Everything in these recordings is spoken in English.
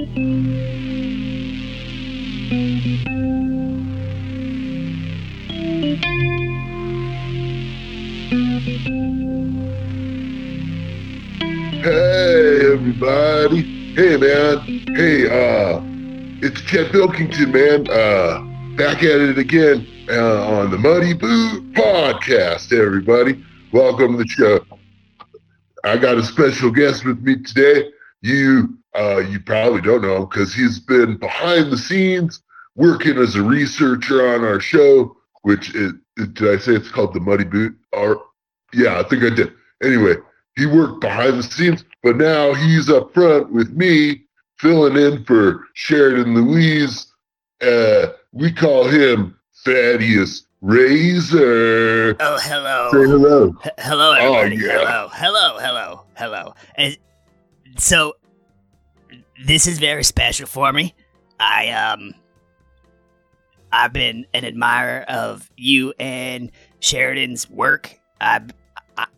Hey everybody. Hey man. Hey, uh it's Chet Bilkington, man. Uh back at it again uh, on the Muddy Boot Podcast, everybody. Welcome to the show. I got a special guest with me today. You uh you probably don't know because he's been behind the scenes working as a researcher on our show, which is did I say it's called the Muddy Boot? Or yeah, I think I did. Anyway, he worked behind the scenes, but now he's up front with me, filling in for Sheridan Louise. Uh, we call him Thaddeus Razor. Oh, hello. Say hello. H- hello, everybody. Oh, yeah. Hello, hello, hello, hello. And so, this is very special for me. I um, I've been an admirer of you and Sheridan's work. I,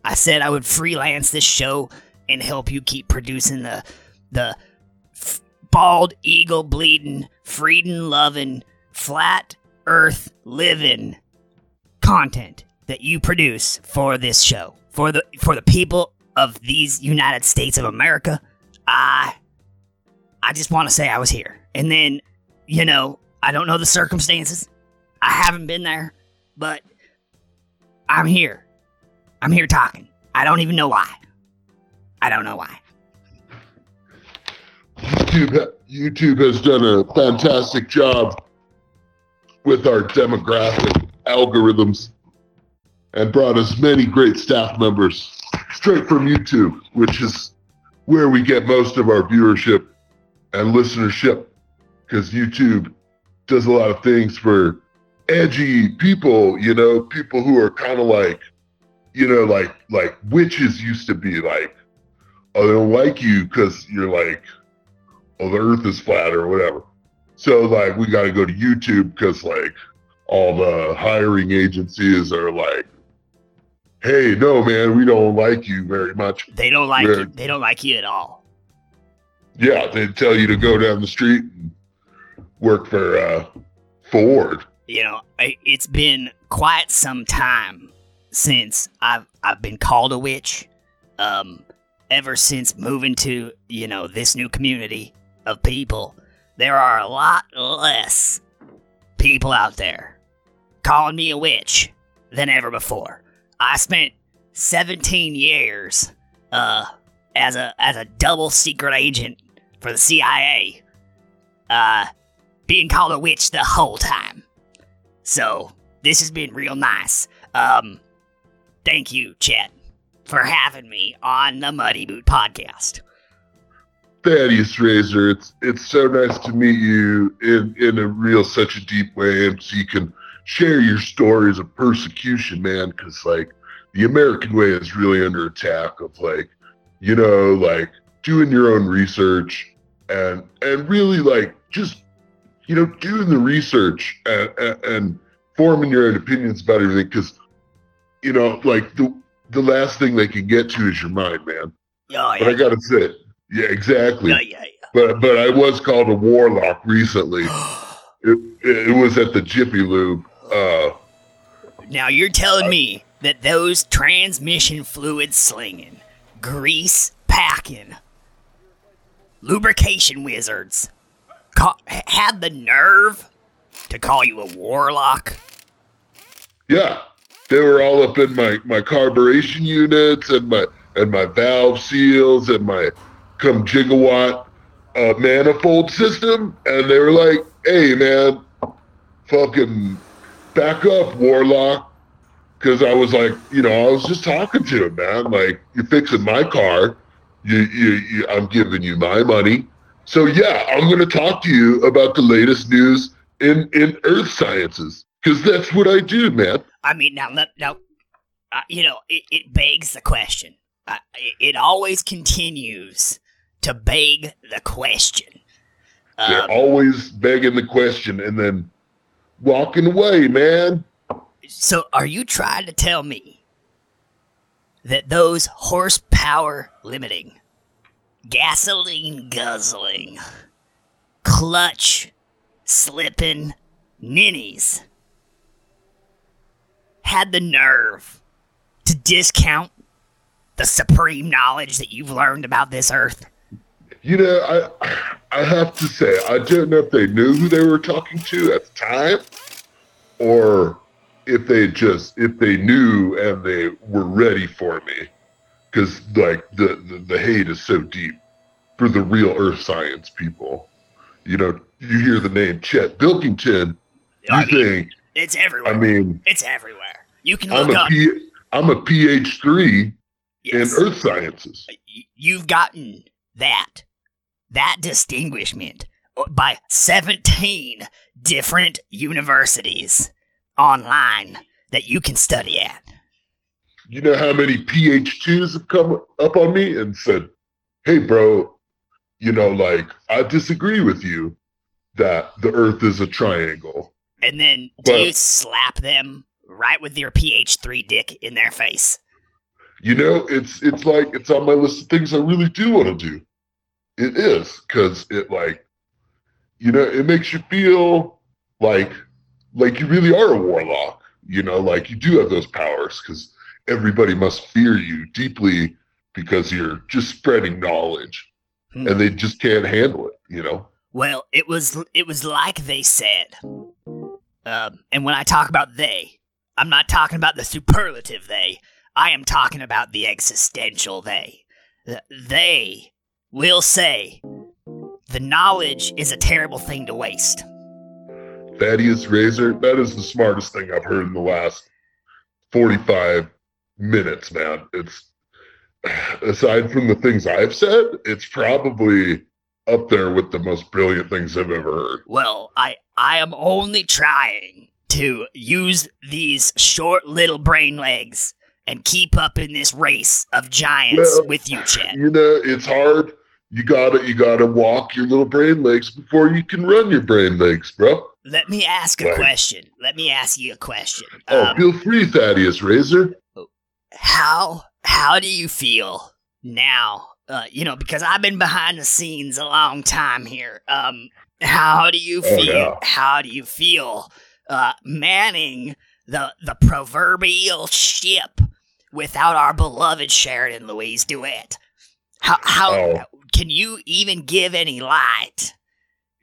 I, said I would freelance this show and help you keep producing the the f- bald eagle bleeding, freedom loving, flat earth living content that you produce for this show for the for the people of these United States of America. I I just want to say I was here. And then, you know, I don't know the circumstances. I haven't been there, but I'm here. I'm here talking. I don't even know why. I don't know why. YouTube, YouTube has done a fantastic job with our demographic algorithms and brought us many great staff members straight from YouTube, which is where we get most of our viewership and listenership because YouTube does a lot of things for edgy people, you know, people who are kind of like, you know, like like witches used to be like, oh, they don't like you because you're like, oh, the earth is flat or whatever. So like we got to go to YouTube because like all the hiring agencies are like, hey, no, man, we don't like you very much. They don't like you. They don't like you at all. Yeah, they tell you to go down the street and work for uh, Ford. you know, it's been quite some time since I've I've been called a witch. Um, ever since moving to you know this new community of people, there are a lot less people out there calling me a witch than ever before. I spent 17 years uh, as a as a double secret agent for the CIA, uh, being called a witch the whole time. So this has been real nice. Um, thank you, Chet, for having me on the Muddy Boot podcast. Thaddeus Razor, it's it's so nice to meet you in in a real such a deep way, and so you can share your stories of persecution, man. Because like the American way is really under attack of like, you know, like doing your own research and and really like just you know doing the research and and, and forming your own opinions about everything. Because you know, like the the last thing they can get to is your mind, man. Oh But I gotta say, yeah, exactly. yeah, yeah, But but I was called a warlock recently. It, it was at the Jiffy Lube. Uh, now you're telling me that those transmission fluid slinging, grease packing, lubrication wizards ca- had the nerve to call you a warlock? yeah, they were all up in my my carburation units and my and my valve seals and my come gigawatt uh, manifold system, and they were like, "Hey, man, fucking back up, warlock." Because I was like, you know, I was just talking to him, man. Like, you're fixing my car. You, you, you, I'm giving you my money. So yeah, I'm going to talk to you about the latest news in in earth sciences because that's what I do, man. I mean, now, let- now, uh, you know, it, it begs the question. Uh, it, it always continues to beg the question. They're Um, always begging the question and then walking away, man. So, are you trying to tell me that those horsepower limiting, gasoline guzzling, clutch slipping ninnies had the nerve to discount the supreme knowledge that you've learned about this earth? You know, I I have to say, I don't know if they knew who they were talking to at the time, or if they just if they knew and they were ready for me, because like the, the the hate is so deep for the real earth science people. You know, you hear the name Chet Bilkington, you I mean, think, It's everywhere. I mean, it's everywhere. You can I'm a up. P, I'm a PH three in earth sciences. You've gotten that that distinguishment by 17 different universities online that you can study at. You know how many PH2s have come up on me and said, Hey, bro, you know, like, I disagree with you that the earth is a triangle. And then do you slap them right with your PH3 dick in their face? You know, it's it's like it's on my list of things I really do want to do. It is because it like, you know, it makes you feel like like you really are a warlock. You know, like you do have those powers because everybody must fear you deeply because you're just spreading knowledge, Hmm. and they just can't handle it. You know. Well, it was it was like they said. Um, and when I talk about they, I'm not talking about the superlative they. I am talking about the existential they. Th- They will say the knowledge is a terrible thing to waste. Thaddeus Razor, that is the smartest thing I've heard in the last 45 minutes, man. It's aside from the things I've said, it's probably up there with the most brilliant things I've ever heard. Well, I I am only trying to use these short little brain legs and keep up in this race of giants Well, with you, Chet. You know, it's hard. You gotta you gotta walk your little brain legs before you can run your brain legs, bro. Let me ask a Right. question. Let me ask you a question. Oh, Um, feel free, Thaddeus Razor. how how do you feel now? Uh, you know, because I've been behind the scenes a long time here. Um, how do you Oh, feel? yeah. How do you feel uh, manning the the proverbial ship without our beloved Sheridan Louise DeWitt? How how Oh. can you even give any light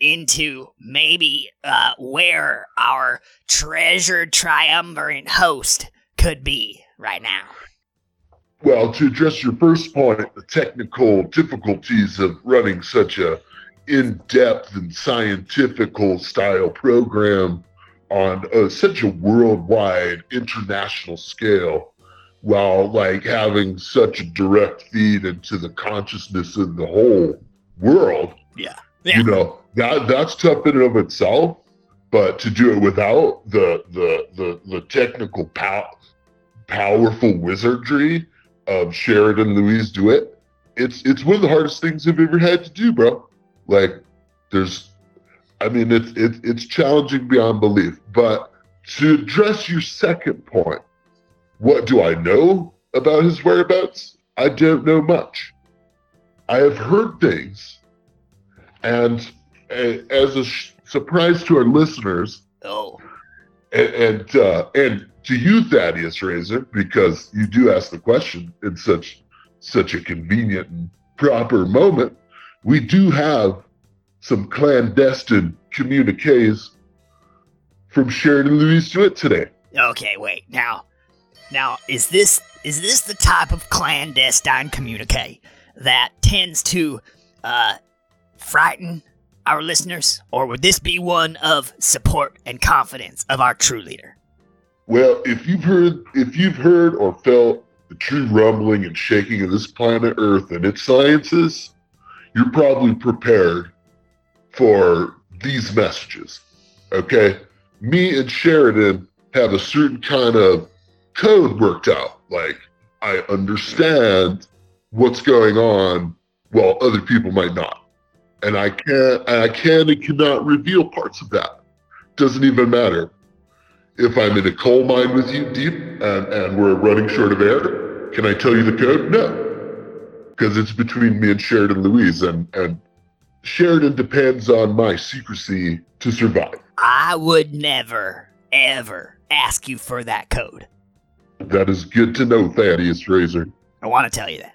into maybe uh, where our treasured triumvirate host could be right now? Well, to address your first point, the technical difficulties of running such a in-depth and scientifical style program on uh, such a worldwide international scale while like having such a direct feed into the consciousness of the whole world Yeah. you know that that's tough in and of itself but to do it without the the the, the technical pow- powerful wizardry of Sheridan Louise DeWitt, it's it's one of the hardest things I've ever had to do, bro. Like, there's, I mean, it's it's it's challenging beyond belief. But to address your second point, what do I know about his whereabouts? I don't know much. I have heard things, and as a sh- surprise to our listeners, Oh, and and, uh, and to you, Thaddeus Razor, because you do ask the question in such such a convenient and proper moment, we do have some clandestine communiques from Sheridan Louise DeWitt today. okay. Wait now. Now is this is this the type of clandestine communique that tends to uh, frighten our listeners, or would this be one of support and confidence of our true leader? Well, if you've heard if you've heard or felt the true rumbling and shaking of this planet Earth and its sciences, you're probably prepared for these messages. Okay? Me and Sheridan have a certain kind of code worked out. Like I understand what's going on while other people might not. And I can't and I can and cannot reveal parts of that. Doesn't even matter if I'm in a coal mine with you deep and, and we're running short of air, can I tell you the code? No. Because it's between me and Sheridan Louise and, and Sheridan depends on my secrecy to survive. I would never, ever ask you for that code. That is good to know, Thaddeus Razor. I want to tell you that.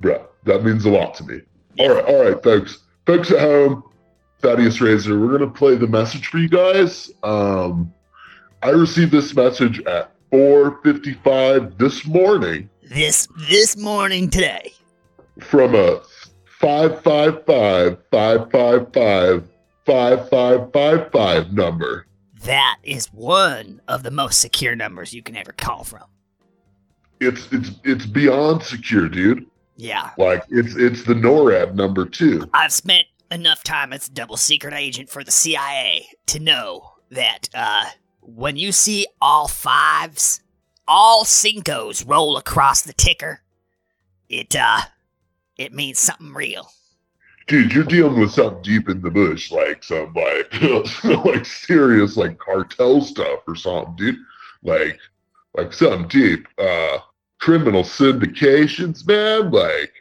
Bruh, that means a lot to me. All right, all right, folks. Folks at home, Thaddeus Razor, we're gonna play the message for you guys. Um, I received this message at 4:55 this morning This this morning today. from a 555 555 5555 number. That is one of the most secure numbers you can ever call from. It's it's it's beyond secure, dude. Yeah. Like it's it's the NORAD number two. I've spent enough time as a double secret agent for the CIA to know that uh, when you see all fives, all cincos roll across the ticker, it uh, it means something real. Dude, you're dealing with something deep in the bush, like some like like serious like cartel stuff or something, dude. Like like something deep. Uh criminal syndications, man. Like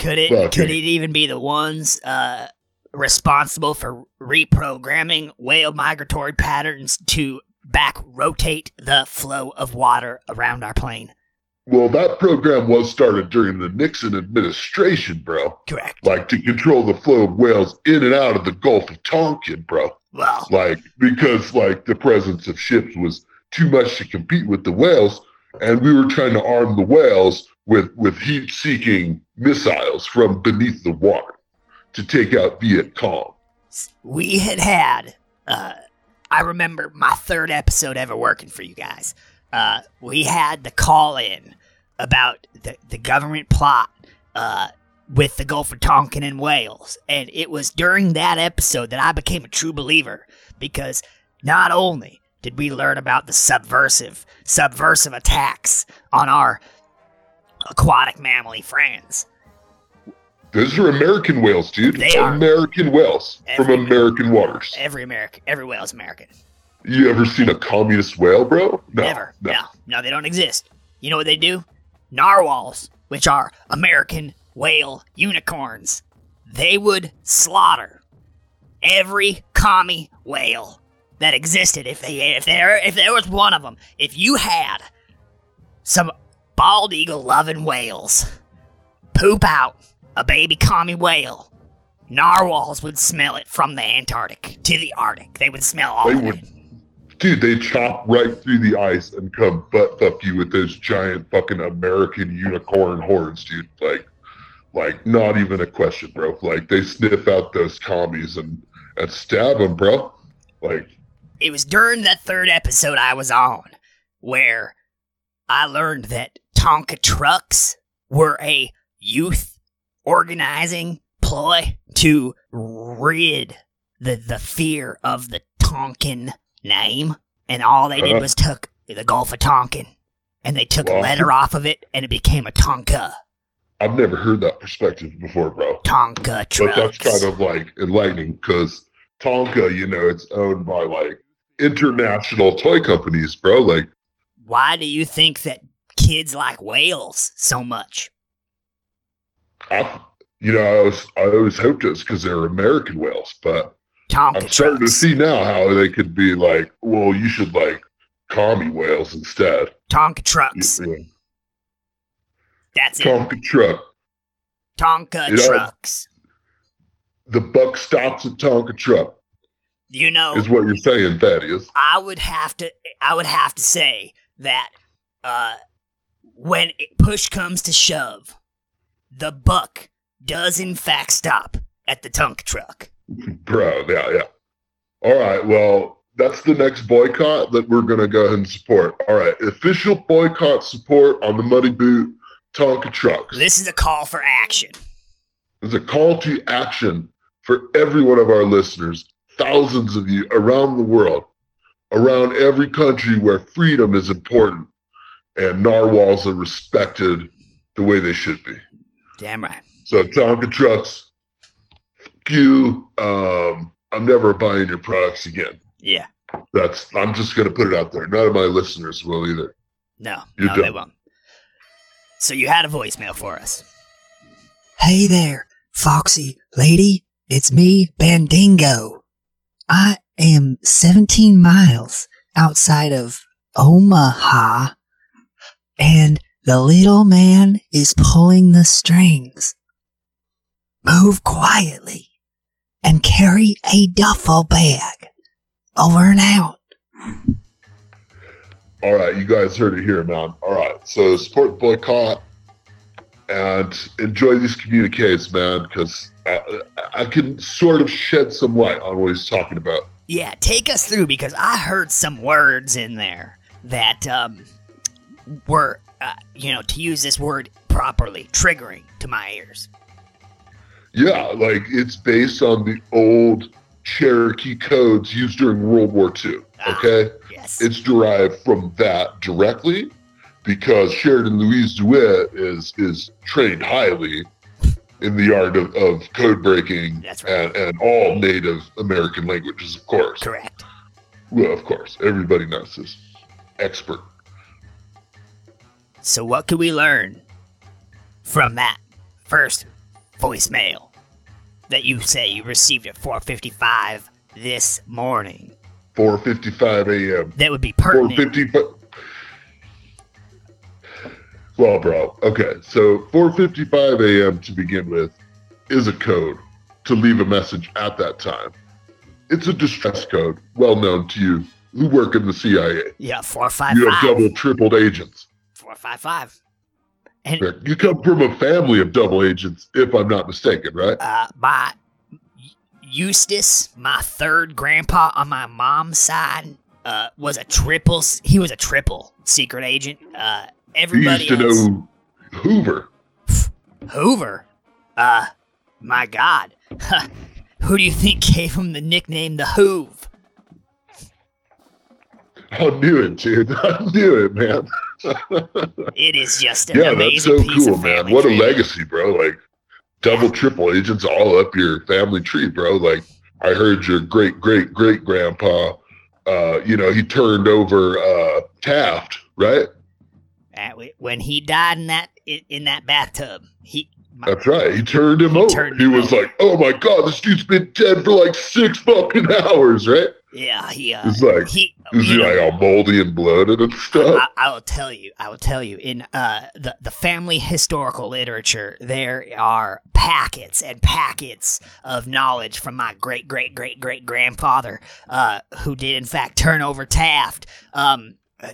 Could it Well, could it even be the ones uh, responsible for reprogramming whale migratory patterns to back rotate the flow of water around our plane? well, that program was started during the Nixon administration, bro. Correct. Like to control the flow of whales in and out of the Gulf of Tonkin, bro. Well, like because like the presence of ships was too much to compete with the whales and we were trying to arm the whales with with heat seeking missiles from beneath the water to take out viet cong. We had had uh i remember my third episode ever working for you guys. Uh we had the call in about the, the government plot uh with the gulf of tonkin and whales. And it was during that episode that i became a true believer because not only did we learn about the subversive subversive attacks on our aquatic mammally friends those are american whales dude They are. american whales from Every- american waters every american every whale's american you ever seen a communist whale bro no Never. no. No. no, they don't exist. You know what they do? Narwhals, which are American whale unicorns, they would slaughter every commie whale that existed if they if there if there was one of them. If you had some bald eagle loving whales poop out a baby commie whale, narwhals would smell it from the Antarctic to the Arctic. They would smell all They of would. it. Dude, they chop right through the ice and come butt fuck you with those giant fucking American unicorn horns, dude. Like, like not even a question, bro. Like they sniff out those commies and and stab them, bro. Like, it was during that third episode I was on where I learned that Tonka trucks were a youth organizing ploy to rid the the fear of the Tonkin name, and all they did Uh-huh. was took the Gulf of Tonkin and they took a letter off of it and it became a Tonka. I've never heard that perspective before, bro. Tonka trucks. But that's kind of like enlightening because Tonka, you know, it's owned by like international toy companies, bro. Like, Why do you think that kids like whales so much? I, you know, I was I always hoped it was because they're American whales, but Tonka I'm starting to see now how they could be like, well, you should like commie whales instead. Tonka You trucks. know, That's it. Tonka truck. Tonka You know- trucks. The buck stops at Tonka truck, You know, is what you're saying, Thaddeus. I would have to I would have to say that uh when it push comes to shove, the buck does in fact stop at the Tonka truck. Bro, yeah, yeah. All right, well, that's the next boycott that we're going to go ahead and support. All right, official boycott support on the Muddy Boot Tonka trucks. This is a call for action. There's a call to action for every one of our listeners, thousands of you around the world, around every country where freedom is important and narwhals are respected the way they should be. Damn right. So Tonka trucks, fuck you. Um, I'm never buying your products again. Yeah. That's I'm just gonna put it out there. None of my listeners will either. No, You're no, they won't. So you had a voicemail for us. Hey there, Foxy lady. It's me, Bandingo. I am 17 miles outside of Omaha, and the little man is pulling the strings. Move quietly and carry a duffel bag. Over and out. All right, you guys heard it here, man. All right, so support boycott and enjoy these communiques, man, because I, I can sort of shed some light on what he's talking about. Yeah, take us through because I heard some words in there that um, were, uh, you know, to use this word properly, triggering to my ears. Yeah, like it's based on the old Cherokee codes used during World War II. Ah. Okay, Yes. it's derived from that directly because Sheridan Louise DeWitt is is trained highly in the art of, of code breaking right. and, and all Native American languages, of course. Correct. Well, of course, everybody knows this. Expert. So, what could we learn from that first voicemail that you say you received at 4:55 this morning? 4:55 a.m. That would be pertinent. 4:55. Well, bro. Okay, so 4:55 a.m. to begin with is a code to leave a message at that time. It's a distress code, well known to you who work in the CIA. Yeah, four five You have five. double, tripled agents. Four five five. And You come from a family of double agents, if I'm not mistaken, right? uh, my Eustace, my third grandpa on my mom's side, uh, was a triple. He was a triple secret agent. Uh, You everybody used to else, know Hoover. Hoover. Uh, my God, who do you think gave him the nickname the Hoove? I knew it, dude. I knew it, man. It is just an yeah, that's so cool, man. What a legacy, bro. Like double, triple agents all up your family tree, bro. Like I heard your great, great, great grandpa. Uh, you know, he turned over uh Taft, right? When he died in that in, that bathtub, he my, That's right. He turned him He over. turned he him was over. like, "Oh my god, this dude's been dead for like six fucking hours," right? yeah he uh, It's like, he Is he know, like all moldy and bloated and stuff? I, I will tell you. I will tell you. In uh, the the family historical literature, there are packets and packets of knowledge from my great great great great grandfather, uh, who did in fact turn over Taft. Um, uh,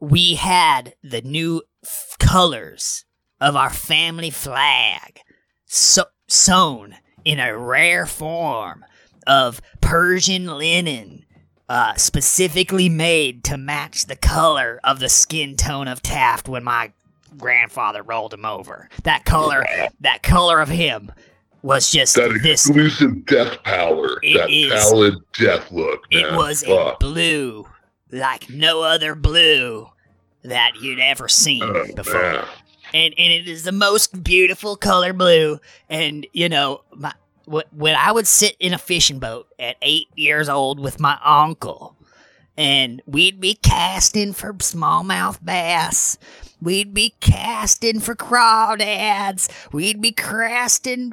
we had the new f- colors of our family flag so- sewn in a rare form of Persian linen uh, specifically made to match the color of the skin tone of Taft when my grandfather rolled him over. That color, that color of him was just that this. exclusive death pallor, It that is- pallid death look. It man. was a blue like no other blue that you'd ever seen Oh, before. man. and and it is the most beautiful color blue. And you know, my wh- when I would sit in a fishing boat at eight years old with my uncle, and we'd be casting for smallmouth bass. We'd be casting for crawdads. We'd be casting.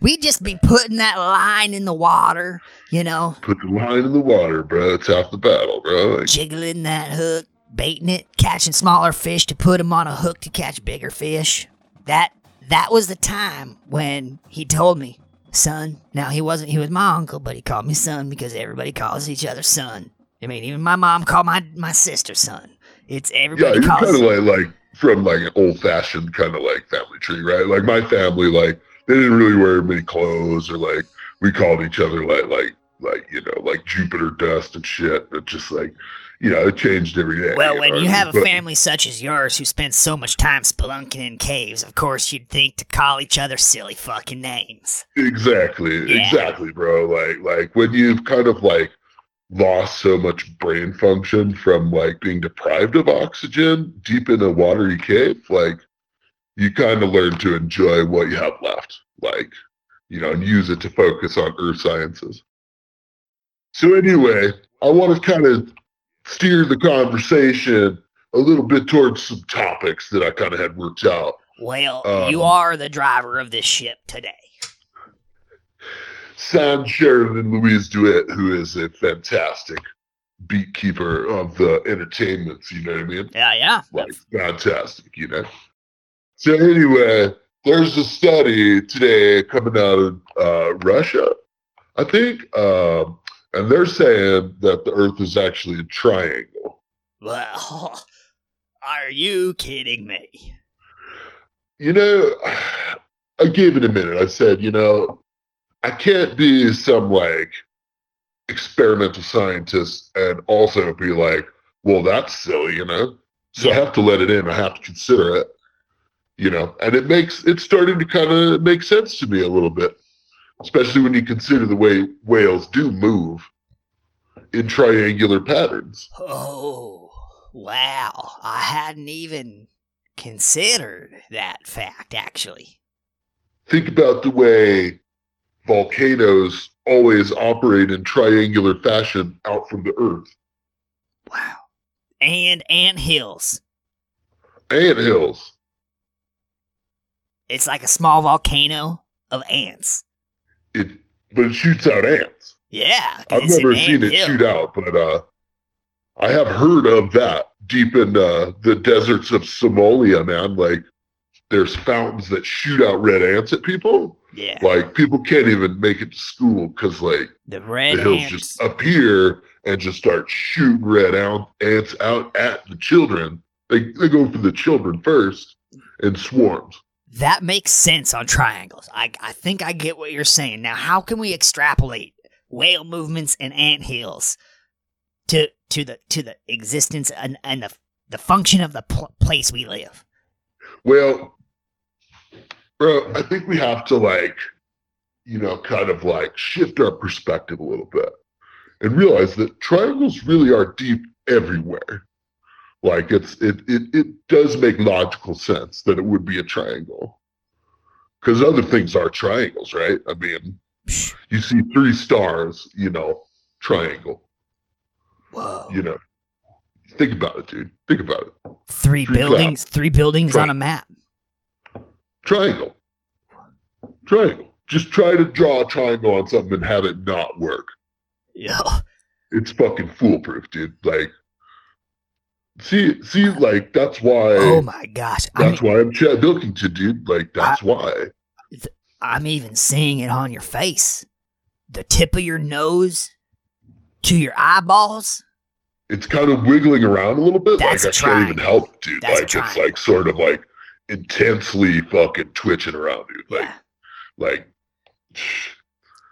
We'd just be putting that line in the water, you know, Put the line in the water, bro. It's half the battle, bro. Like, jiggling that hook, baiting it, catching smaller fish to put them on a hook to catch bigger fish. That that was the time when he told me, son. Now he wasn't he was my uncle, but he called me son because everybody calls each other son. I mean, even my mom called my my sister son. It's yeah, everybody you're kind of like like from like an old fashioned kind of like family tree, right? Like my family, like they didn't really wear many clothes, or like we called each other like like like you know like Jupiter dust and shit. It just like you know it changed every day. well, when know? you have a But- family such as yours who spends so much time spelunking in caves, of course you'd think to call each other silly fucking names. Exactly, Yeah. exactly, bro. Like like when you've kind of like lost so much brain function from like being deprived of oxygen deep in a watery cave, like you kind of learn to enjoy what you have left, like you know, and use it to focus on earth sciences. So anyway, I want to kind of steer the conversation a little bit towards some topics that I kind of had worked out. Well, Um, you are the driver of this ship today. San Sheridan Louise DeWitt, who is a fantastic beatkeeper of the entertainments, you know what I mean? Yeah, yeah. Like fantastic, you know. So anyway, there's a study today coming out of uh, Russia, I think, um, and they're saying that the Earth is actually a triangle. Well, are you kidding me? You know, I gave it a minute. I said, you know, I can't be some like experimental scientist and also be like, well, that's silly, you know? So I have to let it in. I have to consider it, you know? And it makes, it's starting to kind of make sense to me a little bit, especially when you consider the way whales do move in triangular patterns. Oh, wow. I hadn't even considered that fact, actually. Think about the way volcanoes always operate in triangular fashion out from the earth. Wow. And ant hills. Ant hills. It's like a small volcano of ants. It but it shoots out ants. Yeah. I've never seen it hill. shoot out, but uh I have heard of that deep in uh, the deserts of Somalia, man. Like there's fountains that shoot out red ants at people. Yeah. Like people can't even make it to school because like The red the hills ants. just appear and just start shooting red ants out at the children. They they go for the children first in swarms. That makes sense on triangles. I, I think I get what you're saying. Now, how can we extrapolate whale movements and ant hills to to the to the existence and, and the the function of the pl- place we live? Well, bro, I think we have to like, you know, kind of like shift our perspective a little bit and realize that triangles really are deep everywhere. Like it's it it it does make logical sense that it would be a triangle. Because other things are triangles, right? I mean, you see three stars, you know, triangle. Whoa! You know, think about it, dude. Think about it. three three buildings, three buildings on a map. Triangle. Triangle. Just try to draw a triangle on something and have it not work. Yeah. It's fucking foolproof, dude. Like, see, see, like that's why. oh my gosh! I'm, that's why I'm Chet Bilkington, dude. Like that's why. I'm even seeing it on your face. The tip of your nose to your eyeballs. It's kind of wiggling around a little bit. That's like a I can't even help, it, dude. That's a like it's like sort of like intensely fucking twitching around, dude. Like, Yeah. like.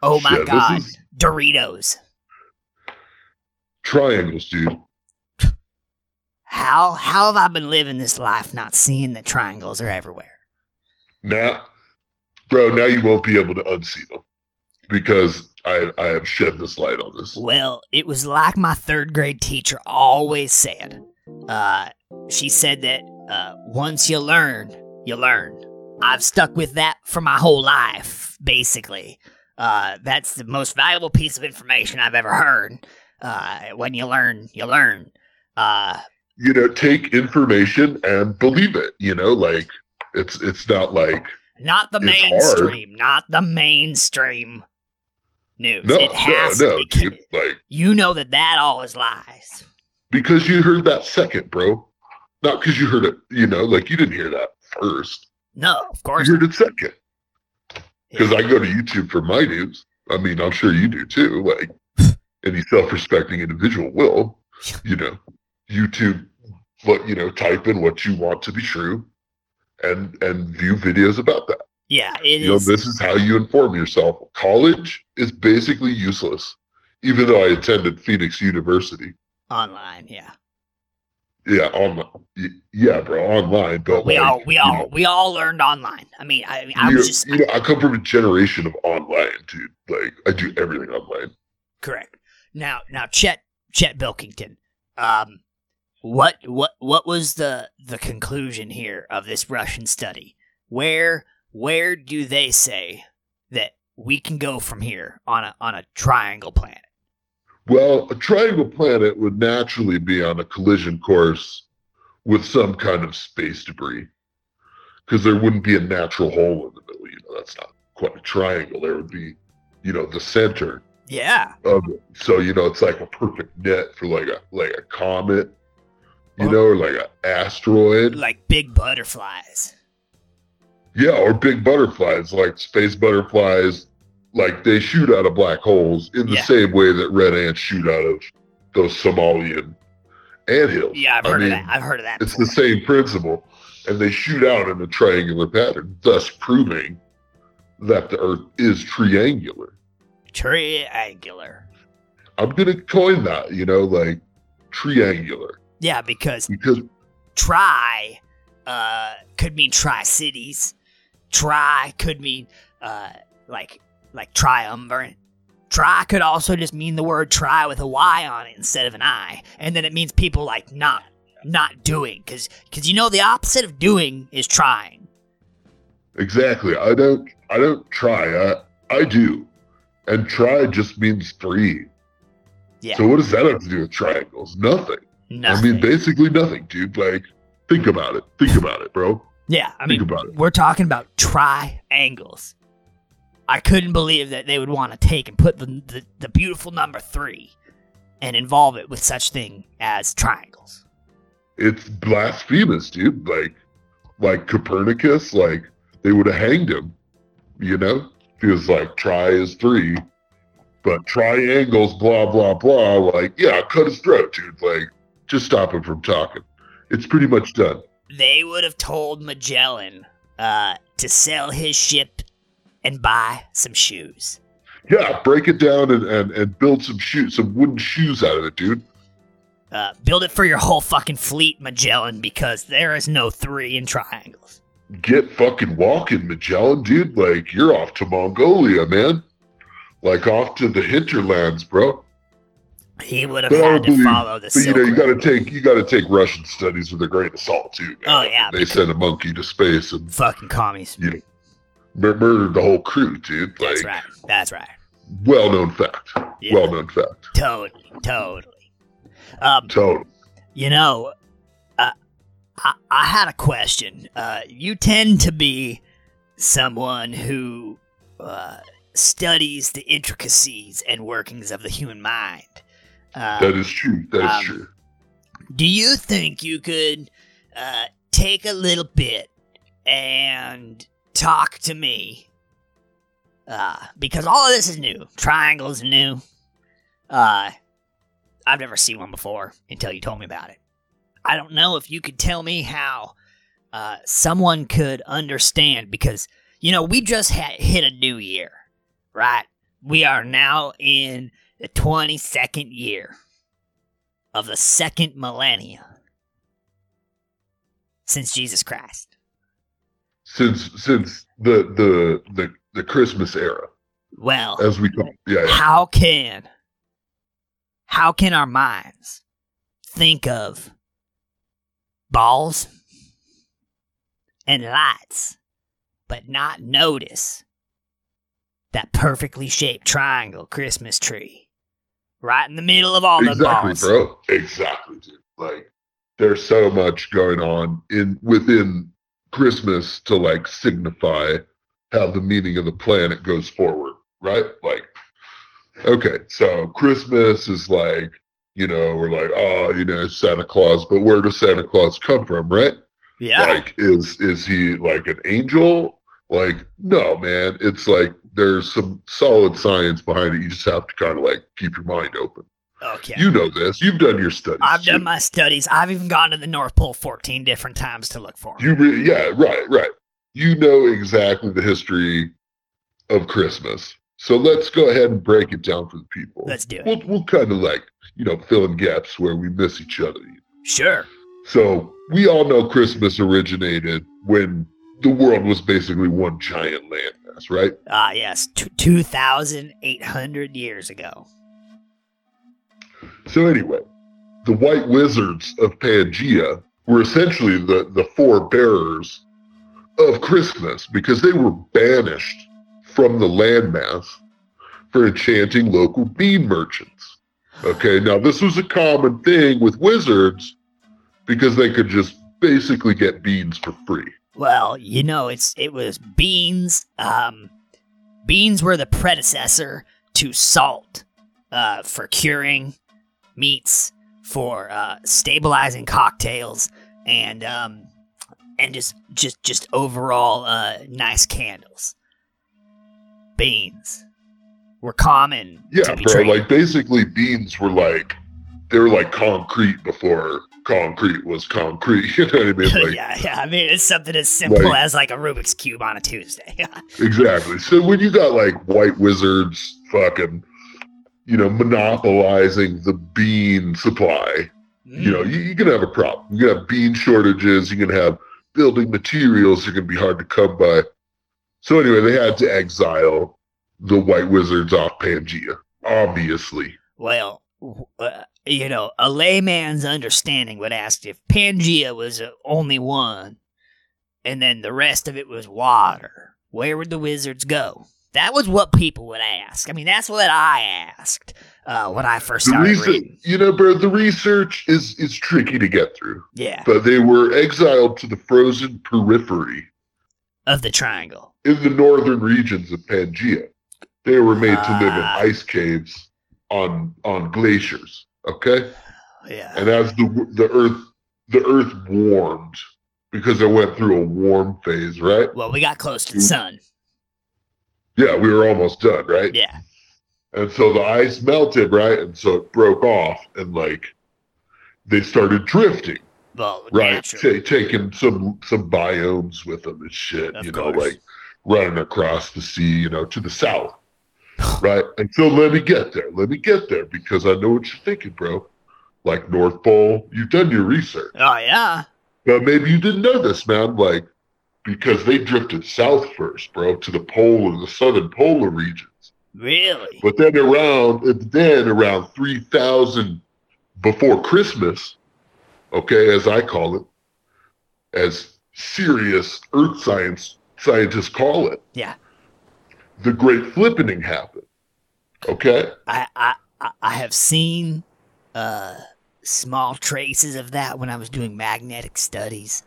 Oh my shit, this god! is Doritos. triangles, dude. How how have I been living this life not seeing that triangles are everywhere? Now, bro, now you won't be able to unsee them because I I have shed this light on this. Well, it was like my third grade teacher always said. Uh, she said that uh, once you learn, you learn. I've stuck with that for my whole life, basically. Uh, that's the most valuable piece of information I've ever heard. Uh, when you learn, you learn. Uh, You know, take information and believe it. You know, like it's it's not like not the It's hard. mainstream, not the mainstream news. no, it has no, no, be. dude. Like You know that that all is lies. because you heard that second, bro. Not because you heard it. You know, like you didn't hear that first. No, of course. You heard it second. Because not. I go to YouTube for my news. I mean, I'm sure you do too. Like any self-respecting individual will. You know, YouTube. What you know, type in what you want to be true, and and view videos about that. Yeah, it you know, this is how you inform yourself. College is basically useless, even though I attended Phoenix University. online. Yeah, Yeah, on yeah, bro, online. But we like, all we all know, we all learned online. I mean, I, I mean, I was just you know, I come from a generation of online, dude. Like, I do everything online. correct. Now, now, Chet Chet Bilkington. Um, what what what was the the conclusion here of this Russian study? Where where do they say that we can go from here on a on a triangle planet? Well, a triangle planet would naturally be on a collision course with some kind of space debris, because there wouldn't be a natural hole in the middle. You know, that's not quite a triangle. There would be you know, the center Yeah. of it. So you know, it's like a perfect net for like a like a comet, you Oh. know, or like an asteroid. Like big butterflies. Yeah, or big butterflies, like space butterflies, like they shoot out of black holes in the Yeah. same way that red ants shoot out of those Somalian anthills. Yeah, I've I heard mean, of that. I've heard of that. It's before. the same principle, and they shoot out in a triangular pattern, thus proving that the Earth is triangular. triangular. I'm gonna coin that, you know, like triangular, Yeah, because because tri uh, could mean tri cities. Tri could mean uh, like like triumvirate. Try could also just mean the word try with a Y on it instead of an I, and then it means people like not not doing because because you know the opposite of doing is trying. exactly, I don't, I don't try, I, I do, and try just means three. Yeah, So what does that have to do with triangles? Nothing. nothing. I mean, basically nothing, dude. Like, think about it. Think about it, bro. yeah, I think mean about it. we're talking about triangles. I couldn't believe that they would want to take and put the, the the beautiful number three and involve it with such thing as triangles. It's blasphemous, dude. Like, like Copernicus, like they would have hanged him. You know, because like try is three, but triangles, blah blah blah. Like, yeah, cut his throat, dude. Like, just stop him from talking. It's pretty much done. They would have told Magellan uh, to sell his ship and buy some shoes. Yeah, break it down and, and, and build some shoes, some wooden shoes out of it, dude. Uh, build it for your whole fucking fleet, Magellan, because there is no three in triangles. get fucking walking, Magellan, dude. Like you're off to Mongolia, man. Like off to the hinterlands, bro. He would have had to follow the But you know, you gotta take you gotta take Russian studies with a grain of salt too. Man. Oh, yeah, they sent a monkey to space and fucking commies. you know, murdered the whole crew, dude. Like That's right. That's right. well known fact. Yeah. Well known fact. Totally, totally. Um, Totally. you know, uh, I, I had a question. Uh, you tend to be someone who uh, studies the intricacies and workings of the human mind. Uh, That is true. That is um, true. do you think you could uh, take a little bit and talk to me? Uh, because all of this is new. Triangles new. Uh, I've never seen one before until you told me about it. I don't know if you could tell me how uh, someone could understand because you know we just hit a new year, right? We are now in the twenty second year of the second millennia since Jesus Christ. Since since the the the the Christmas era, Well, as we call. Yeah, yeah. how can how can our minds think of balls and lights but not notice that perfectly shaped triangle Christmas tree right in the middle of all the balls? bro. Exactly, dude. Like there's so much going on in within Christmas to like signify how the meaning of the planet goes forward, right? Like, okay, so Christmas is like, you know, we're like, oh, you know, Santa Claus, but where does Santa Claus come from, right? Yeah. Like, is is he like an angel? Like, no, man. It's like there's some solid science behind it. You just have to kind of like keep your mind open. Okay. You know this. You've done your studies. I've done my studies. I've even gone to the North Pole 14 different times to look for 'em. You re- yeah, right, right. You know exactly the history of Christmas. So let's go ahead and break it down for the people. Let's do it. We'll we'll kind of like you know fill in gaps where we miss each other. Sure. So we all know Christmas originated when the world was basically one giant landmass, right? Ah, yes. T- 2,800 years ago. So anyway, the white wizards of Pangea were essentially the, the forebearers of Christmas because they were banished from the landmass for enchanting local bean merchants. Okay, now this was a common thing with wizards because they could just basically get beans for free. Well, you know, it's it was beans, um, beans were the predecessor to salt uh, for curing meats, for uh, stabilizing cocktails, and um, and just just just overall uh, nice candles. Beans were common. Yeah, bro. Like basically, beans were like they were like concrete before concrete was concrete. You know what I mean? Like yeah, yeah. I mean, it's something as simple Like- as like a Rubik's cube on a Tuesday. exactly. So when you got like white wizards, fucking, you know, monopolizing the bean supply, you know, you, you're gonna have a problem. You're gonna have bean shortages. You can have building materials. Are gonna be hard to come by. So anyway, they had to exile the white wizards off Pangea. Obviously, Well, uh, you know, a layman's understanding would ask if Pangea was only one, and then the rest of it was water. Where would the wizards go? That was what people would ask. I mean, that's what I asked uh, when I first started reason, reading. you know, bro, the research is is tricky to get through. Yeah, But they were exiled to the frozen periphery of the triangle. in the northern regions of Pangea. They were made to live in Ah. ice caves on on glaciers. Okay, Yeah. and as the the earth the earth warmed because it went through a warm phase, right? Well, we got close to the sun. Yeah, we were almost done, right? Yeah. And so the ice melted, right? And so it broke off, and like they started drifting, Well, right? Ta- taking some some biomes with them and shit, Of you know, like running across the sea, you know, to the south, right? And so let me get there. Let me get there because I know what you're thinking, bro. Like North Pole, you've done your research, Oh yeah. but maybe you didn't know this, man. Like because they drifted south first, bro, to the pole and the southern polar regions. Really? But then around then around three thousand before Christmas, okay, as I call it, as serious earth science scientists call it, Yeah. the great flippening happened. Okay? I I I- I have seen uh small traces of that when I was doing magnetic studies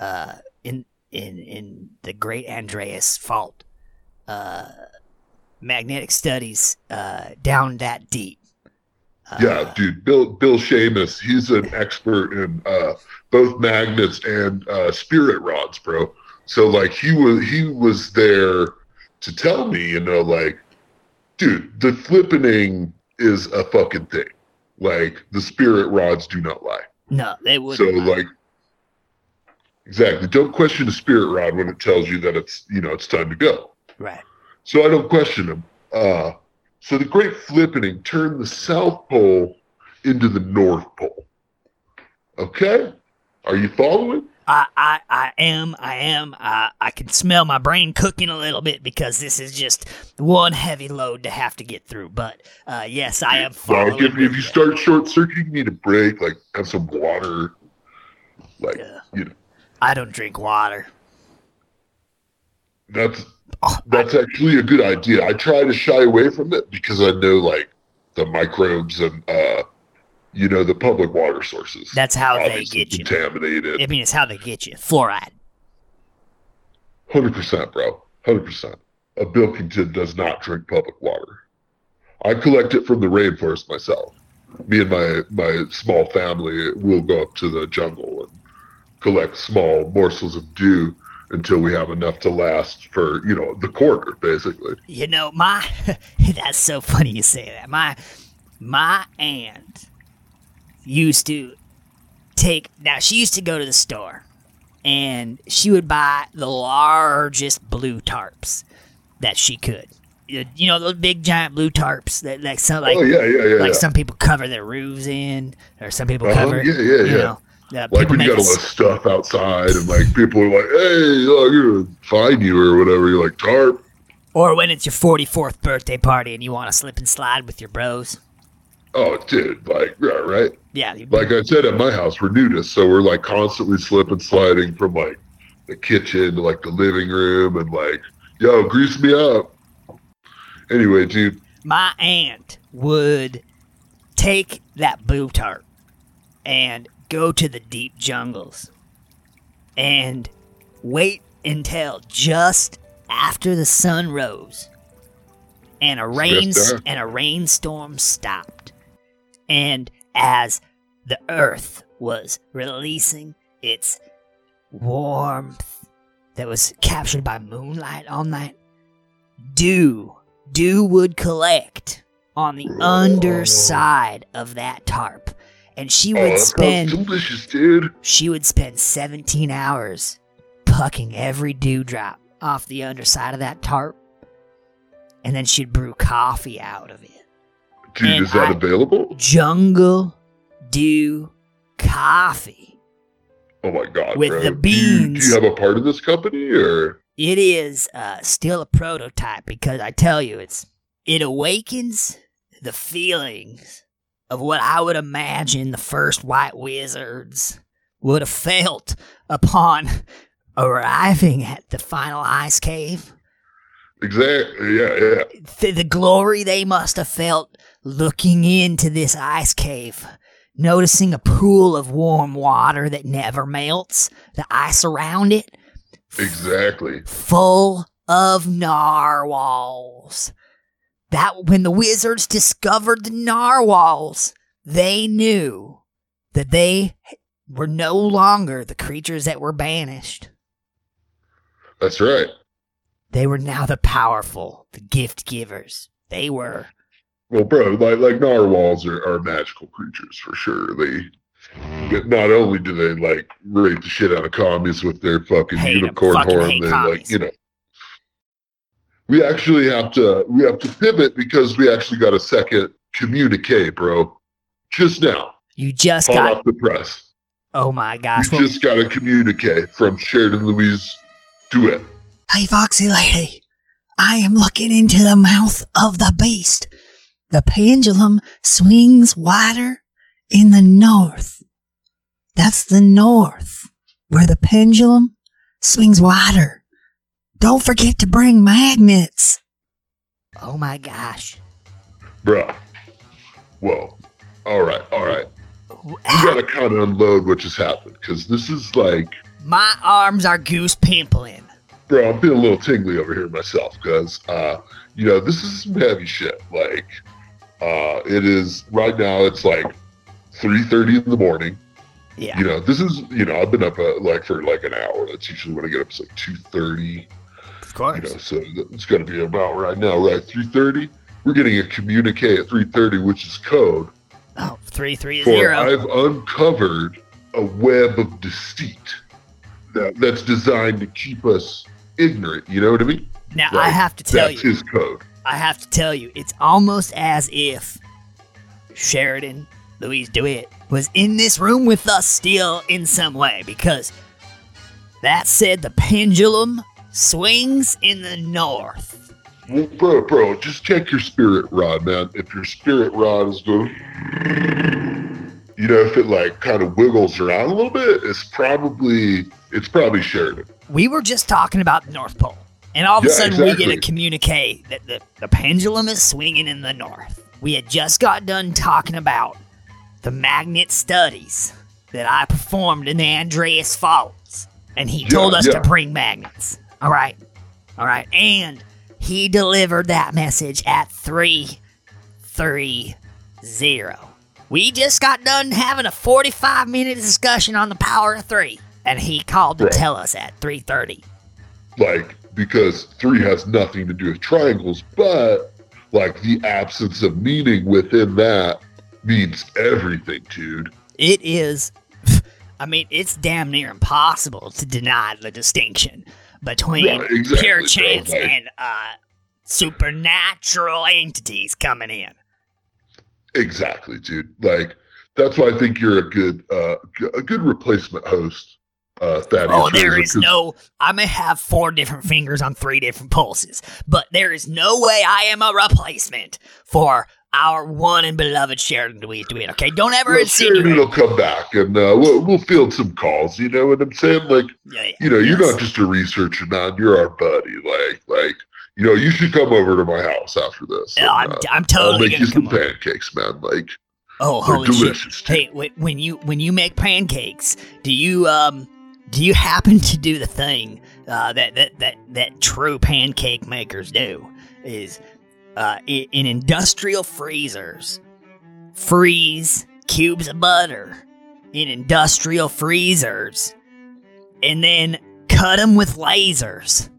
uh in in the Great Andreas Fault. Uh magnetic studies uh down that deep. Uh, yeah, dude. Bill Bill Shamus, he's an expert in uh both magnets and uh spirit rods, bro. So like he was he was there to tell me, you know, like, dude, the flippening is a fucking thing. Like the spirit rods do not lie. No, they would so like exactly. Don't question the spirit rod when it tells you that it's you know it's time to go. right. So I don't question them. Uh, so the Great Flippening turned the South Pole into the North Pole. Okay, are you following? I, I, I am, I am. I, I can smell my brain cooking a little bit because this is just one heavy load to have to get through. But uh, yes, I am following. Like if, if you you. start short circuiting, you need a break. Like have some water. Like Yeah. you know, I don't drink water. that's Oh, that's actually a good idea. I try to shy away from it because I know like the microbes and uh, you know the public water sources. That's how they get you. contaminated. I mean, it's how they get you. Fluoride. Hundred percent, bro. Hundred percent. A Bilkington does not drink public water. I collect it from the rainforest myself. Me and my my small family will go up to the jungle and collect small morsels of dew until we have enough to last for you know the quarter, basically. You know, my that's so funny you say that. My my aunt used to take now she used to go to the store and she would buy the largest blue tarps that she could. You know those big giant blue tarps that like some like oh yeah, yeah, yeah. like some people cover their roofs in or some people Uh-huh, cover yeah, yeah, you yeah. know uh, like when you got a all s- that stuff outside and like people are like, "Hey, oh, I'm gonna find you" or whatever. You're like tarp. or when it's your 44th birthday party and you want to slip and slide with your bros. Oh, dude, like yeah, right. Yeah, like I said at my house, we're nudists, so we're like constantly slipping, sliding from like the kitchen to like the living room, and like, yo, grease me up. Anyway, dude, my aunt would take that blue tarp and go to the deep jungles and wait until just after the sun rose and a rain and a rainstorm stopped. And as the earth was releasing its warmth that was captured by moonlight all night, dew, dew would collect on the underside of that tarp. And she Oh, would spend delicious, dude. she would spend 17 hours pucking every dewdrop off the underside of that tarp. And then she'd brew coffee out of it. Dude, And is that I- available? Jungle dew coffee. Oh my god, with bro. the Do you, do you have a part of this company or? It is uh, still a prototype because I tell you, it's it awakens the feelings of what I would imagine the first white wizards would have felt upon arriving at the final ice cave. Exactly. Yeah, yeah. the, the glory they must have felt looking into this ice cave, noticing a pool of warm water that never melts, the ice around it Exactly. full of narwhals. That when the wizards discovered the narwhals, they knew that they were no longer the creatures that were banished. That's right. They were now the powerful, the gift givers. They were Well, bro, like like narwhals are, are magical creatures for sure. They not only do they like rape the shit out of commies with their fucking Hate unicorn Fucking horn, they like you know. We actually have to we have to pivot because we actually got a second communique, bro. Just now, you just hot got off the press. oh my gosh. We well, just got a communique from Sheridan Louise DeWitt. Hey, Foxy Lady, I am looking into the mouth of the beast. The pendulum swings wider in the north. That's the north, where the pendulum swings wider. Don't forget to bring magnets. oh my gosh. Bruh. Whoa. All right, all right. We Ah, gotta kind of unload what just happened because this is like My arms are goose pimpling. bro, I'm feeling a little tingly over here myself because, uh, you know, this is some heavy shit. Like, uh, it is right now. It's like 3:30 in the morning. Yeah. You know, this is you know, I've been up uh, like for like an hour. That's usually when I get up. It's like 2:30. Of You course. know, so it's gonna be about right now, right? 3:30. We're getting a communique at 3:30, which is code Oh, three three for zero. I've uncovered a web of deceit that, that's designed to keep us ignorant. You know what I mean? Now I have to tell That's you, his code. I have to tell you, it's almost as if Sheridan Louise DeWitt was in this room with us still in some way because that said the pendulum swings in the north. Well, bro, bro, just check your spirit rod, man. If your spirit rod is going, you know, if it like kind of wiggles around a little bit, it's probably it's probably Sheridan. We were just talking about the North Pole, and all of a Yeah, sudden we get a communique that the, the pendulum is swinging in the north. We had just got done talking about the magnet studies that I performed in the Andreas Falls, and he Yeah, told us yeah. to bring magnets. All right, all right, and he delivered that message at three three zero. We just got done having a forty-five minute discussion on the power of three, and he called to Right. tell us at three thirty. Like because three has nothing to do with triangles, but like the absence of meaning within that means everything, dude. It is, I mean, it's damn near impossible to deny the distinction between Right, exactly, pure chance and uh, supernatural entities coming in. Exactly, dude. Like that's why I think you're a good uh a good replacement host, uh Thaddeus. Oh, there is no. I may have four different fingers on three different pulses, but there is no way I am a replacement for our one and beloved Sheridan DeWitt. DeWitt okay, don't ever well, Sheridan insinuate. will come back and uh, we'll, we'll field some calls. You know what I'm saying? Like, Yeah, yeah, you know, you're not just a researcher, man. You're our buddy. Like, like, you know, you should come over to my house after this. And, I'm, uh, I'm I'll totally make you some over. pancakes, man. Like, Oh, holy shit! delicious. dude. Hey, when you when you make pancakes, do you um do you happen to do the thing uh, that, that that that true pancake makers do? Is uh, in, in industrial freezers. Freeze cubes of butter in industrial freezers. And then cut them with lasers.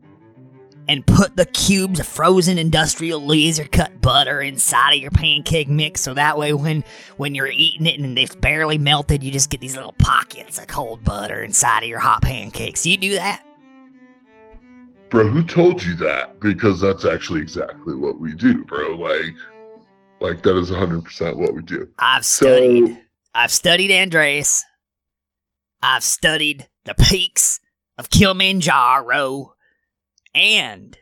And put the cubes of frozen industrial laser cut butter inside of your pancake mix so that way when when you're eating it and it's barely melted, you just get these little pockets of cold butter inside of your hot pancakes. You do that? Bro, who told you that? Because that's actually exactly what we do, bro. Like, like that is 100% what we do. I've So- studied. I've studied Andreas. I've studied the peaks of Kilimanjaro and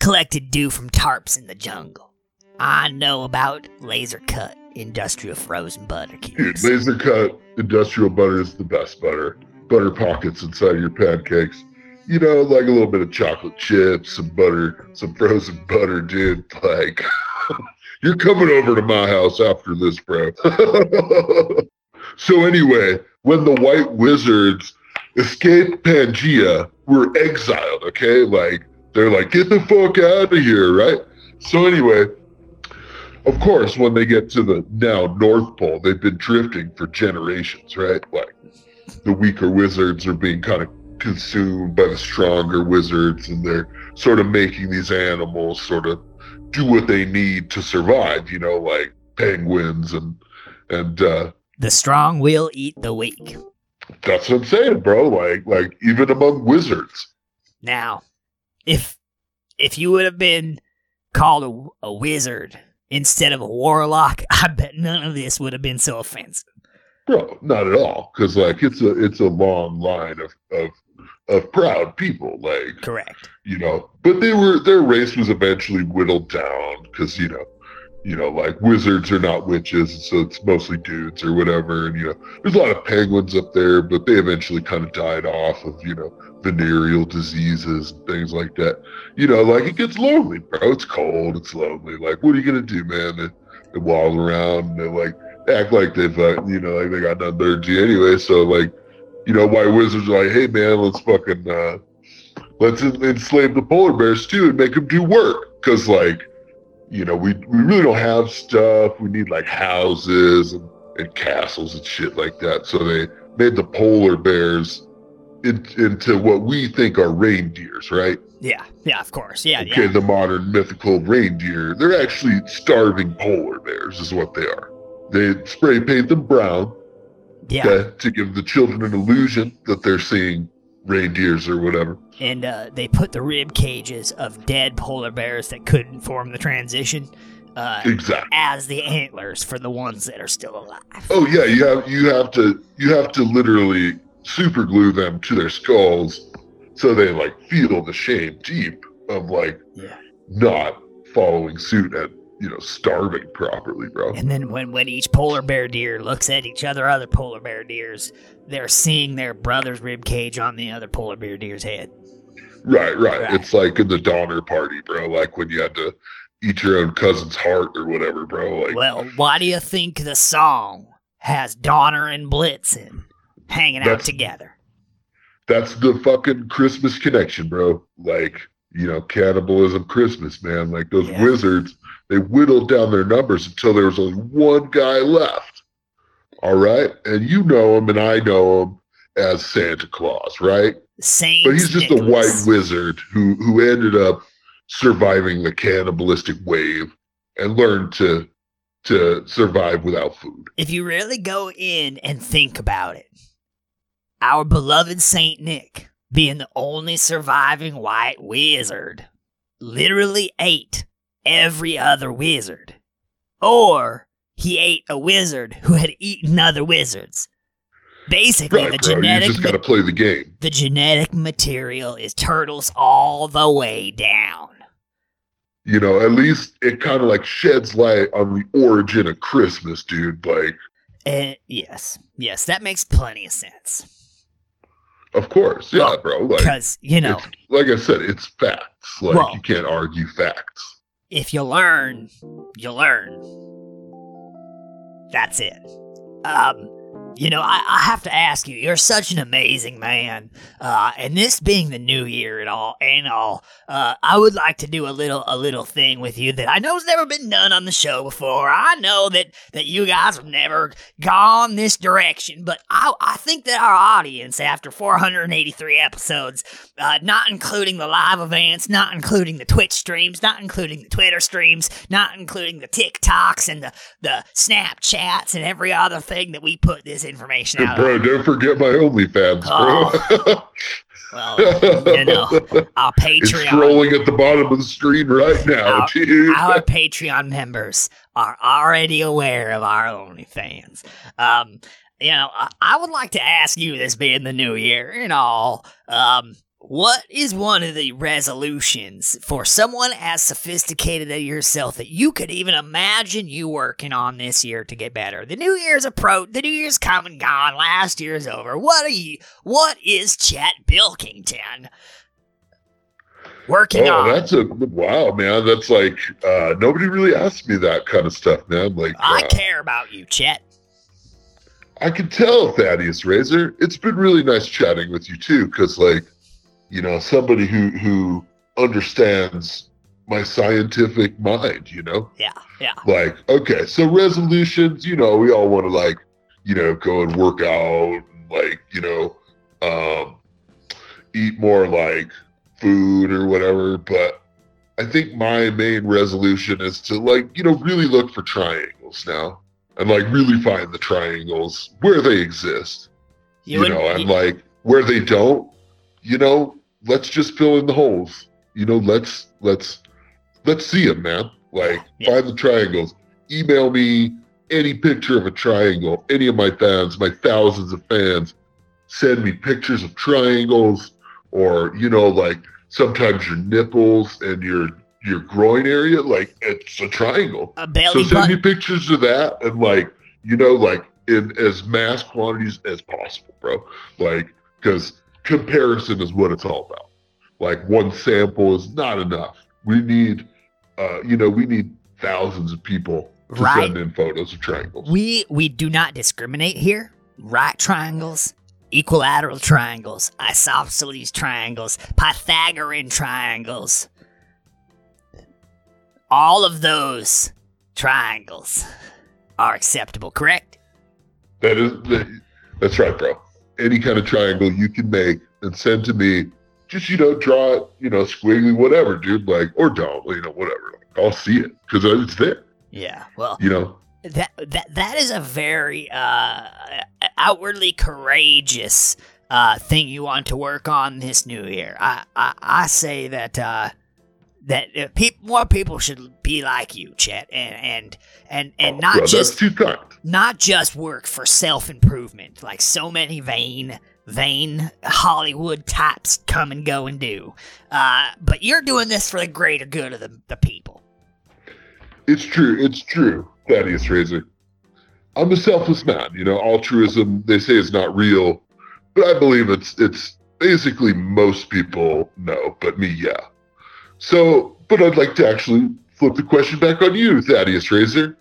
collected dew from tarps in the jungle. I know about laser cut industrial frozen butter Dude, cubes. laser cut industrial butter is the best butter. Butter pockets inside your pancakes. You know, like a little bit of chocolate chips, some butter, some frozen butter, dude. Like, you're coming over to my house after this, bro. so, anyway, when the white wizards escaped Pangea, were exiled, okay? Like, they're like, get the fuck out of here, right? So, anyway, of course, when they get to the now North Pole, they've been drifting for generations, right? Like the weaker wizards are being kind of consumed by the stronger wizards, and they're sort of making these animals sort of do what they need to survive, you know, like penguins and and uh The strong will eat the weak. that's what I'm saying, bro. Like like even among wizards. Now, if if you would have been called a, a wizard instead of a warlock, I bet none of this would have been so offensive. Bro, not at all. Cause like it's a it's a long line of of of proud people. Like Correct. you know but they were their race was eventually whittled down because you know you know like wizards are not witches so it's mostly dudes or whatever and you know there's a lot of penguins up there but they eventually kind of died off of you know venereal diseases and things like that you know like it gets lonely bro it's cold it's lonely like what are you gonna do man they, they waddle around and they like act like they've uh, you know like they got nothing to do anyway so like you know white wizards are like hey man let's fucking uh let's enslave the polar bears too and make them do work. Because like you know we, we really don't have stuff. We need like houses and, and castles and shit like that. So they made the polar bears in, into what we think are reindeers right? Yeah, yeah, of course. Yeah, okay yeah. the modern mythical reindeer. They're actually starving polar bears is what they are. They spray paint them brown Yeah. okay, to give the children an illusion that they're seeing reindeers or whatever And uh, they put the rib cages of dead polar bears that couldn't form the transition uh, exactly as the antlers for the ones that are still alive. Oh yeah, you have you have to you have to literally super glue them to their skulls so they like feel the shame deep of like Yeah. not following suit and you know starving properly, bro. And then when, when each polar bear deer looks at each other, other polar bear deers, they're seeing their brother's rib cage on the other polar bear deer's head. Right, right, Right. It's like in the Donner Party, bro. Like when you had to eat your own cousin's heart or whatever, bro. Like Well, why do you think the song has Donner and Blitzen hanging out together? that's the fucking Christmas connection, bro. Like, you know, cannibalism Christmas, man. Like those Yeah. wizards, they whittled down their numbers until there was only one guy left. All right. And you know him and I know him as Santa Claus, right? Saint But he's just a white wizard who who ended up surviving the cannibalistic wave and learned to to survive without food. If you really go in and think about it, our beloved Saint Nick, being the only surviving white wizard, literally ate every other wizard. Or he ate a wizard who had eaten other wizards. Basically, Right, the bro. You genetic just gotta play the game. the genetic material is turtles all the way down. you know, at least it kind of like sheds light on the origin of Christmas, dude. Like, Uh, yes, yes, that makes plenty of sense. of course, yeah, Well, bro. Like, Because, you know, like I said, it's facts. Like, Well- you can't argue facts. If you learn, you learn. That's it. Um, You know, I, I have to ask you, you're such an amazing man. Uh, and this being the new year and all and all, uh, I would like to do a little a little thing with you that I know's never been done on the show before. I know that that you guys have never gone this direction, but I I think that our audience, after 483 episodes, uh, not including the live events, not including the Twitch streams, not including the Twitter streams, not including the TikToks and the the Snapchats and every other thing that we put this information out. bro, don't forget my OnlyFans, bro. Well, you know, our it's Patreon. scrolling at the bottom of the screen right now, Our- our Patreon members are already aware of our OnlyFans. Um, you know, I, I would like to ask you, this being the new year and all, um, what is one of the resolutions for someone as sophisticated as yourself that you could even imagine you working on this year to get better? The new year's approach, the new year's come and gone, last year's over. What are you, what is Chet Bilkington working Oh, on? that's a wow, man. That's like uh, nobody really asked me that kind of stuff, man. Like I uh, care about you, Chet. I can tell, Thaddeus Razor. It's been really nice chatting with you too, because like, you know, somebody who who understands my scientific mind, you know, Yeah, yeah. like okay, so resolutions, you know, we all want to like, you know, go and work out, and like, you know, um, eat more like food or whatever, but. I think my main resolution is to like, you know, really look for triangles now and like really find the triangles where they exist you, would- know, and you- like where they don't, you know, let's just fill in the holes. You know, let's let's let's see them, man. Like Yeah. find the triangles. Email me any picture of a triangle. Any of my fans, my thousands of fans, send me pictures of triangles, or you know, like sometimes your nipples and your your groin area, like it's a triangle. a So send me pictures of that and like, you know, like in as mass quantities as possible, bro. Like, because comparison is what it's all about. Like one sample is not enough. We need, uh, you know, we need thousands of people to Right. send in photos of triangles. We we do not discriminate here. Right triangles, equilateral triangles, isosceles triangles, Pythagorean triangles. All of those triangles are acceptable, correct? that is, that, that's right, bro. Any kind of triangle you can make and send to me. Just you know, draw it, you know, squiggly, whatever, dude. Like, or don't, you know, whatever. Like, I'll see it because it's there. Yeah. Well, You know, that that that is a very uh, outwardly courageous uh, thing you want to work on this new year. I I, I say that uh, that uh, peop- more people should be like you, Chet, and and and and Oh, not bro, just not just work for self improvement like so many vain vain Hollywood types come and go and do. Uh, but you're doing this for the greater good of the, the people. It's true. It's true, Thaddeus Razor. I'm a selfless man. You know, altruism they say is not real, but I believe it's it's basically most people know, but me, yeah. So, but I'd like to actually flip the question back on you, Thaddeus Razor.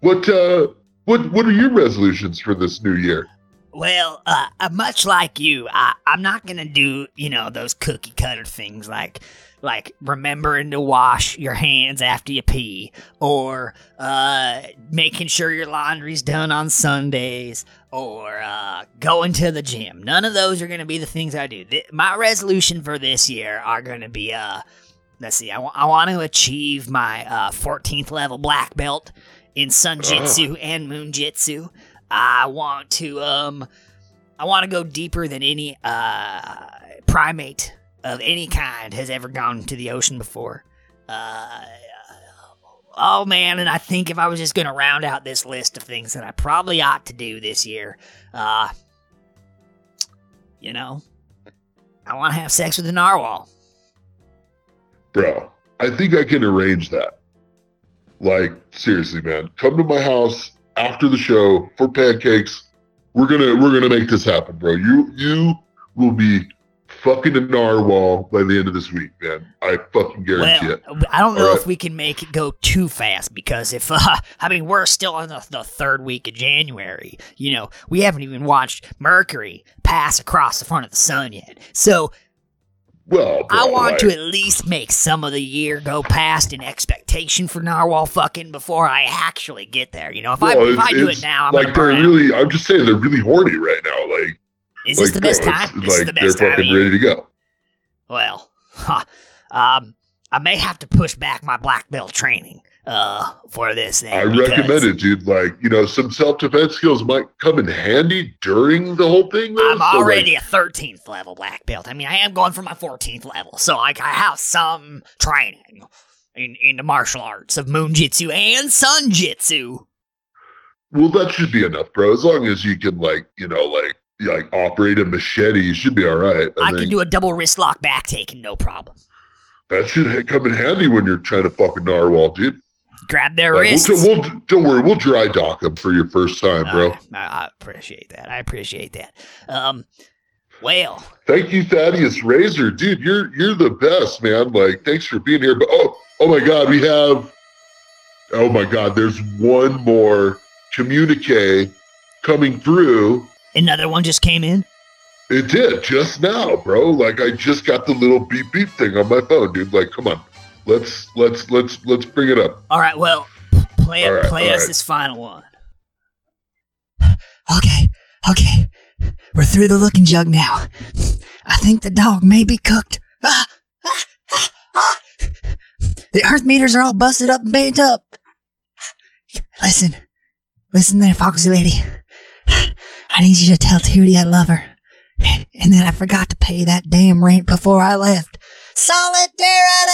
What uh, what what are your resolutions for this new year? Well, uh, uh, much like you, I, I'm not gonna do you know those cookie cutter things like like remembering to wash your hands after you pee, or uh, making sure your laundry's done on Sundays, or uh, going to the gym. None of those are gonna be the things I do. Th- my resolution for this year are gonna be uh, let's see, I want to achieve my uh, 14th level black belt in Sun Sunjitsu and Moonjitsu. I want to um I want to go deeper than any uh primate of any kind has ever gone to the ocean before. Uh Oh man, and I think if I was just going to round out this list of things that I probably ought to do this year, uh you know, I want to have sex with a narwhal. Bro, I think I can arrange that. Like, seriously, man. Come to my house after the show for pancakes. We're gonna we're gonna make this happen, bro. You you will be fucking a narwhal by the end of this week, man. I fucking guarantee Well, it. I don't know if we can make it go too fast because if uh, I mean we're still in the, the third week of January. You know, we haven't even watched Mercury pass across the front of the sun yet. So Well, I want like, to at least make some of the year go past in expectation for narwhal fucking before I actually get there. You know, if I if I do it now, I'm like they're really. I'm just saying they're really horny right now. Like, Is like this the best time? This like is the best they're fucking ready to go. Well, huh, um, I may have to push back my black belt training uh for this thing. I recommend it, dude. Like, you know, some self defense skills might come in handy during the whole thing. Though, I'm so, like, already a 13th level black belt. I mean, I am going for my 14th level, so like I have some training in in the martial arts of moon jitsu and sun jitsu. well, that should be enough, bro. As long as you can, like, you know, like, like operate a machete, you should be all right. I, I, think can do a double wrist lock back taking, no problem. that should come in handy when you're trying to fucking narwhal, dude. Grab their Like, wrists. we'll, we'll, don't worry, we'll dry dock them for your first time, bro. Uh, I, I appreciate that. I appreciate that. Um, well, Thank you, Thaddeus Razor, dude. You're you're the best, man. Like, thanks for being here. But oh, oh my God, we have. Oh my God, there's one more communique coming through. another one just came in. It did just now, bro. Like, I just got the little beep beep thing on my phone, dude. Like, come on, let's let's let's let's bring it up. All right, well, play All right, play us right. this final one. Okay, okay. We're through the looking jug now. I think the dog may be cooked. Ah, ah, ah, ah. The earth meters are all busted up and bent up. Listen, listen there, Foxy Lady. I need you to tell Tootie I love her. And then I forgot to pay that damn rent before I left. Solidarity!